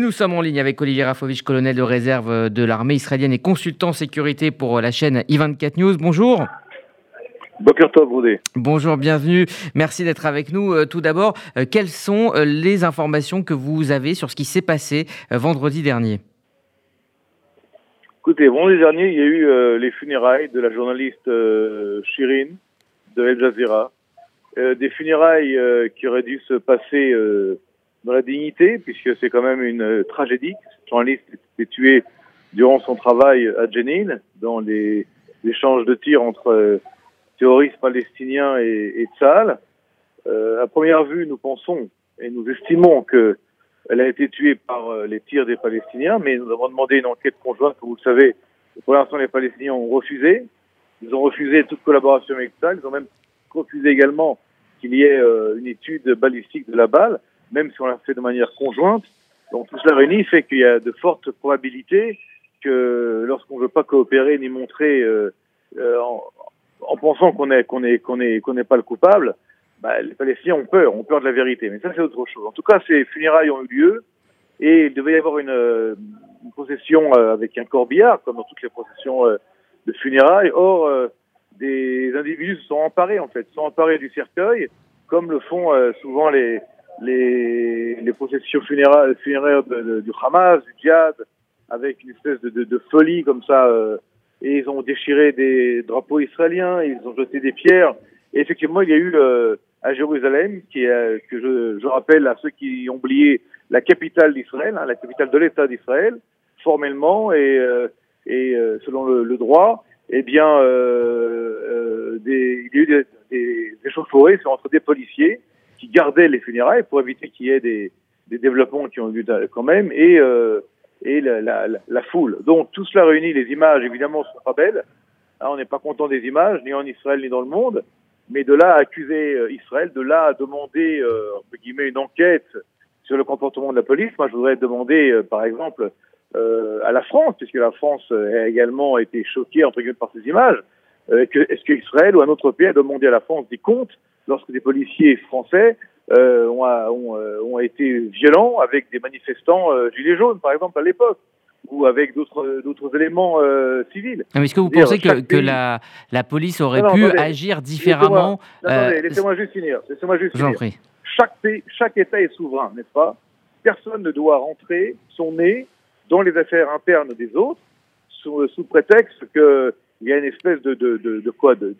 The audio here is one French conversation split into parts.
Nous sommes en ligne avec Olivier Rafovitch, colonel de réserve de l'armée israélienne et consultant sécurité pour la chaîne I24 News. Bonjour. Bonjour, bienvenue. Merci d'être avec nous. Euh, tout d'abord, euh, quelles sont euh, les informations que vous avez sur ce qui s'est passé vendredi dernier? Écoutez, vendredi dernier, il y a eu les funérailles de la journaliste Shirin de El Jazeera. des funérailles qui auraient dû se passer dans la dignité, puisque c'est quand même une euh, tragédie. Journaliste est tuée durant son travail à Jenin, dans les échanges de tirs entre euh, terroristes palestiniens et, et. Euh, à première vue, nous pensons et nous estimons que elle a été tuée par euh, les tirs des Palestiniens, mais nous avons demandé une enquête conjointe, comme vous le savez. Pour l'instant, les Palestiniens ont refusé. Ils ont refusé toute collaboration avec Tzal. Ils ont même refusé également qu'il y ait une étude balistique de la balle même si on l'a fait de manière conjointe. Donc tout cela réuni fait qu'il y a de fortes probabilités que lorsqu'on ne veut pas coopérer ni montrer euh, euh, en, en, pensant qu'on est qu'on est qu'on est qu'on n'est pas le coupable, bah, les Palestiniens ont peur, ont peur de la vérité. Mais ça c'est autre chose. En tout cas, ces funérailles ont eu lieu et il devait y avoir une, euh, une procession avec un corbillard, comme dans toutes les processions de funérailles. Or, des individus se sont emparés en fait, se sont emparés du cercueil, comme le font souvent les les, les processions funéraires, funéraires du Hamas, du djihad, avec une espèce de, de, folie comme ça. Euh, et ils ont déchiré des drapeaux israéliens, ils ont jeté des pierres. Et effectivement, il y a eu euh, à Jérusalem, qui est, que je, je, rappelle à ceux qui ont oublié, la capitale d'Israël, hein, la capitale de l'État d'Israël, formellement et, euh, et euh, selon le, le, droit, eh bien, des, il y a eu des, des, des entre des policiers qui gardaient les funérailles pour éviter qu'il y ait des, des, développements qui ont eu quand même et, euh, et la, la, la, foule. Donc tout cela réunit, les images évidemment sont pas belles. Hein, on n'est pas content des images, ni en Israël ni dans le monde. Mais de là à accuser euh, Israël, de là à demander euh, guillemets une enquête sur le comportement de la police, moi je voudrais demander euh, par exemple euh, à la France, puisque la France a également été choquée entre guillemets par ces images, est-ce qu'Israël ou un autre pays a demandé à la France des comptes lorsque des policiers français euh, ont, ont, euh, ont, été violents avec des manifestants euh, gilets jaunes, par exemple, à l'époque ou avec d'autres d'autres éléments euh, civils. Est-ce que vous pensez que, que la, la police aurait pu agir différemment Laissez-moi juste finir. Laissez-moi juste finir. Chaque, pays, chaque État est souverain, n'est-ce pas? Personne ne doit rentrer son nez dans les affaires internes des autres sous, sous prétexte qu'il y a une espèce de, de, de, de quoi de,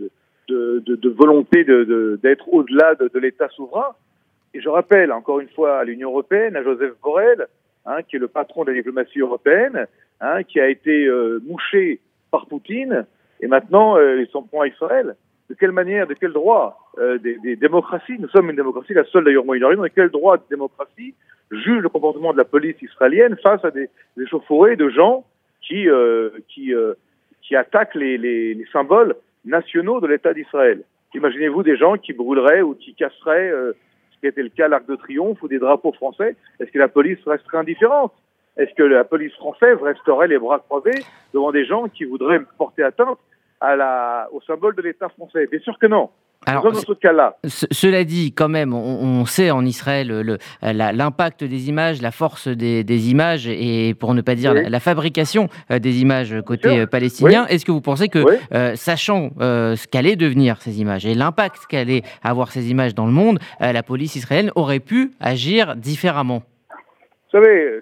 de, de, de, volonté d'être au-delà de, de l'État souverain. Et je rappelle encore une fois à l'Union européenne, à Joseph Borrell, hein, qui est le patron de la diplomatie européenne, hein, qui a été euh, mouché par Poutine, et maintenant euh, il s'en prend à Israël. De quelle manière, de quel droit euh, des, des, démocraties, nous sommes une démocratie, la seule d'ailleurs moyen-orient, de quel droit de démocratie juge le comportement de la police israélienne face à des, des de gens qui, euh, qui, euh, qui attaquent les, les, les symboles nationaux de l'État d'Israël. Imaginez-vous des gens qui brûleraient ou qui casseraient, euh, ce qui était le cas l'Arc de Triomphe ou des drapeaux français. Est-ce que la police resterait indifférente? Est-ce que la police française resterait les bras croisés devant des gens qui voudraient porter atteinte au symbole de l'État français? Bien sûr que non. Alors, dans ce cas-là. Cela dit, quand même, on, sait en Israël l'impact des images, la force des, des, images et pour ne pas dire la, fabrication euh, des images côté euh, palestinien. Est-ce que vous pensez que, euh, sachant ce qu'allaient devenir ces images et l'impact qu'allaient avoir ces images dans le monde, la police israélienne aurait pu agir différemment? Vous savez,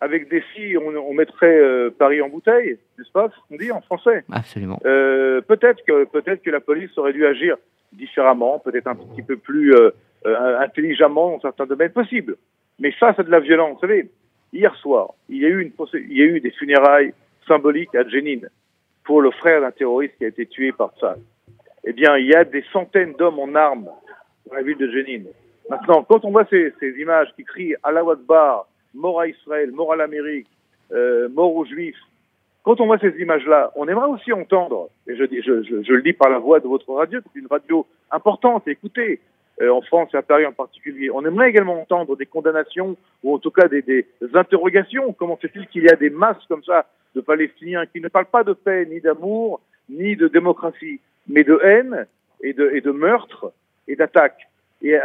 avec des filles, on, on mettrait Paris en bouteille, n'est-ce pas On dit en français? Absolument. peut-être que peut-être que la police aurait dû agir différemment, peut-être un petit peu plus euh, euh, intelligemment dans certains domaines possibles. Mais ça, c'est de la violence. Vous savez, hier soir, il y a eu, une, il y a eu des funérailles symboliques à Jenin pour le frère d'un terroriste qui a été tué par ça. Eh bien, il y a des centaines d'hommes en armes dans la ville de Jenin. Maintenant, quand on voit ces, ces images qui crient Allah Akbar, mort à Israël, mort à l'Amérique, euh, mort aux Juifs, quand on voit ces images-là, on aimerait aussi entendre, et je, je, je, je, le dis par la voix de votre radio, c'est une radio importante, écoutez, euh, en France et à Paris en particulier, on aimerait également entendre des condamnations ou en tout cas des, des interrogations. Comment se fait-il qu'il y a des masses comme ça de Palestiniens qui ne parlent pas de paix, ni d'amour, ni de démocratie, mais de haine et de, et de meurtre et d'attaque? Et,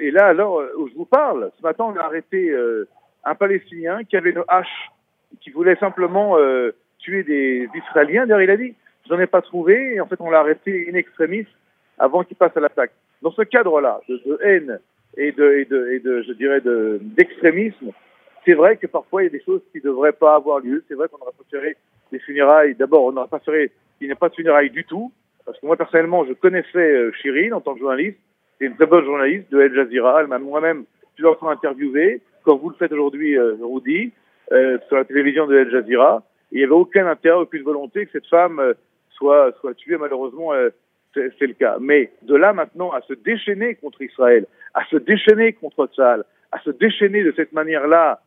et, là, alors, où je vous parle, ce matin, on a arrêté euh, un Palestinien qui avait une hache, qui voulait simplement euh, tuer des Israéliens. D'ailleurs, il a dit, je n'en ai pas trouvé, et en fait, on l'a arrêté in extremis avant qu'il passe à l'attaque. Dans ce cadre-là, de, haine et de, et de, et de je dirais, d'extrémisme, c'est vrai que parfois, il y a des choses qui ne devraient pas avoir lieu. C'est vrai qu'on aurait préféré des funérailles. D'abord, on aurait préféré qu'il n'y ait pas de funérailles du tout, parce que moi, personnellement, je connaissais Chirine euh, en tant que journaliste. C'est une très bonne journaliste de El Jazeera. Elle m'a moi-même plusieurs fois interviewé, comme vous le faites aujourd'hui, euh, Rudy, euh, sur la télévision de El Jazeera. Il n'y avait aucun intérêt, aucune volonté que cette femme euh, soit, soit tuée. Malheureusement, euh, c'est le cas. Mais de là maintenant à se déchaîner contre Israël, à se déchaîner contre Tzal, à se déchaîner de cette manière-là,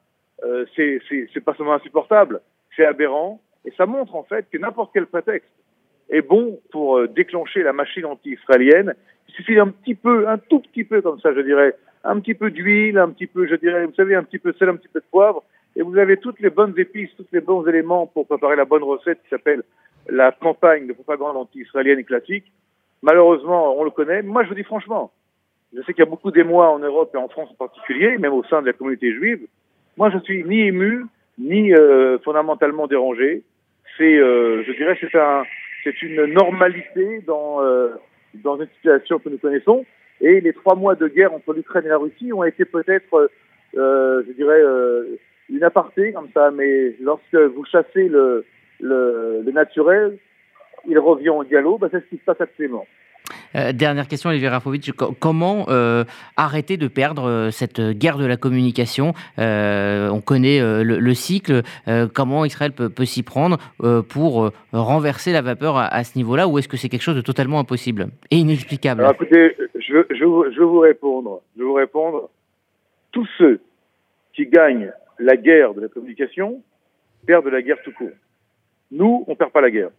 euh, c'est pas seulement insupportable, c'est aberrant. Et ça montre en fait que n'importe quel prétexte est bon pour euh, déclencher la machine anti-israélienne. Il suffit d'un petit peu, un tout petit peu comme ça, je dirais, un petit peu d'huile, un petit peu, je dirais, vous savez, un petit peu de sel, un petit peu de poivre, et vous avez toutes les bonnes épices, tous les bons éléments pour préparer la bonne recette qui s'appelle la campagne de propagande anti-israélienne classique. Malheureusement, on le connaît. Moi, je vous dis franchement, je sais qu'il y a beaucoup d'émois en Europe et en France en particulier, même au sein de la communauté juive. Moi, je suis ni ému, ni euh, fondamentalement dérangé. C'est, euh, je dirais, c'est un, c'est une normalité dans euh, dans une situation que nous connaissons. Et les trois mois de guerre entre l'Ukraine et la Russie ont été peut-être, euh, je dirais, euh, une aparté comme ça. Mais lorsque vous chassez le, le, le naturel, il revient au galop. Bah, c'est ce qui se passe actuellement. Euh, dernière question, Olivier Rafovitch. Comment euh, arrêter de perdre euh, cette guerre de la communication? On connaît le, le, cycle. comment Israël peut, peut s'y prendre pour renverser la vapeur à, à ce niveau-là? Ou est-ce que c'est quelque chose de totalement impossible et inexplicable? Alors, Écoutez, je, je, je vais vous répondre. Je vais vous répondre. Tous ceux qui gagnent la guerre de la communication perdent la guerre tout court. Nous, on perd pas la guerre.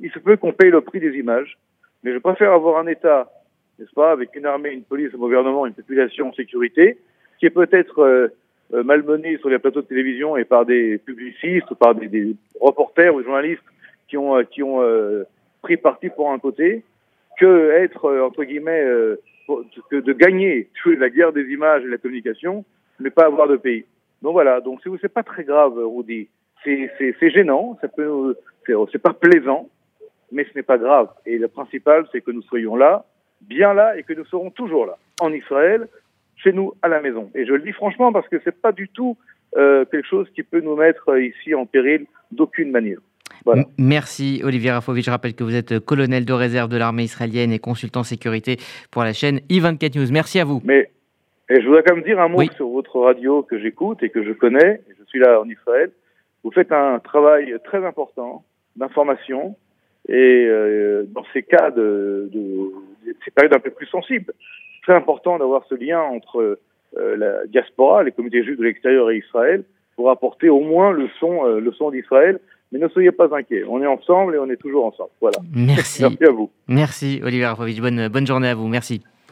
Il se peut qu'on paye le prix des images, mais je préfère avoir un État, n'est-ce pas, avec une armée, une police, un gouvernement, une population en sécurité, qui est peut-être euh, euh, malmené sur les plateaux de télévision et par des publicistes par des, reporters ou journalistes qui ont, euh, euh, pris parti pour un côté, que être, entre guillemets, que de gagner la guerre des images et de la communication, mais pas avoir de pays. Donc voilà, donc c'est pas très grave, Rudy. C'est gênant, ça peut, c'est pas plaisant, mais ce n'est pas grave. Et le principal, c'est que nous soyons là, bien là, et que nous serons toujours là, en Israël, chez nous, à la maison. Et je le dis franchement parce que c'est pas du tout euh, quelque chose qui peut nous mettre ici en péril d'aucune manière. Voilà. Merci Olivier Rafovitch. Je rappelle que vous êtes colonel de réserve de l'armée israélienne et consultant sécurité pour la chaîne i24 News. Merci à vous. Mais et je voudrais quand même dire un mot oui. sur votre radio que j'écoute et que je connais. Je suis là en Israël. Vous faites un travail très important d'information et euh, dans ces cas de, de, ces périodes un peu plus sensibles, c'est très important d'avoir ce lien entre euh, la diaspora, les comités juifs de l'extérieur et Israël, pour apporter au moins le son, euh, le son d'Israël. Mais ne soyez pas inquiets, on est ensemble et on est toujours ensemble. Voilà. Merci. Merci à vous. Merci Olivier Arpovitch. Bonne, bonne journée à vous. Merci.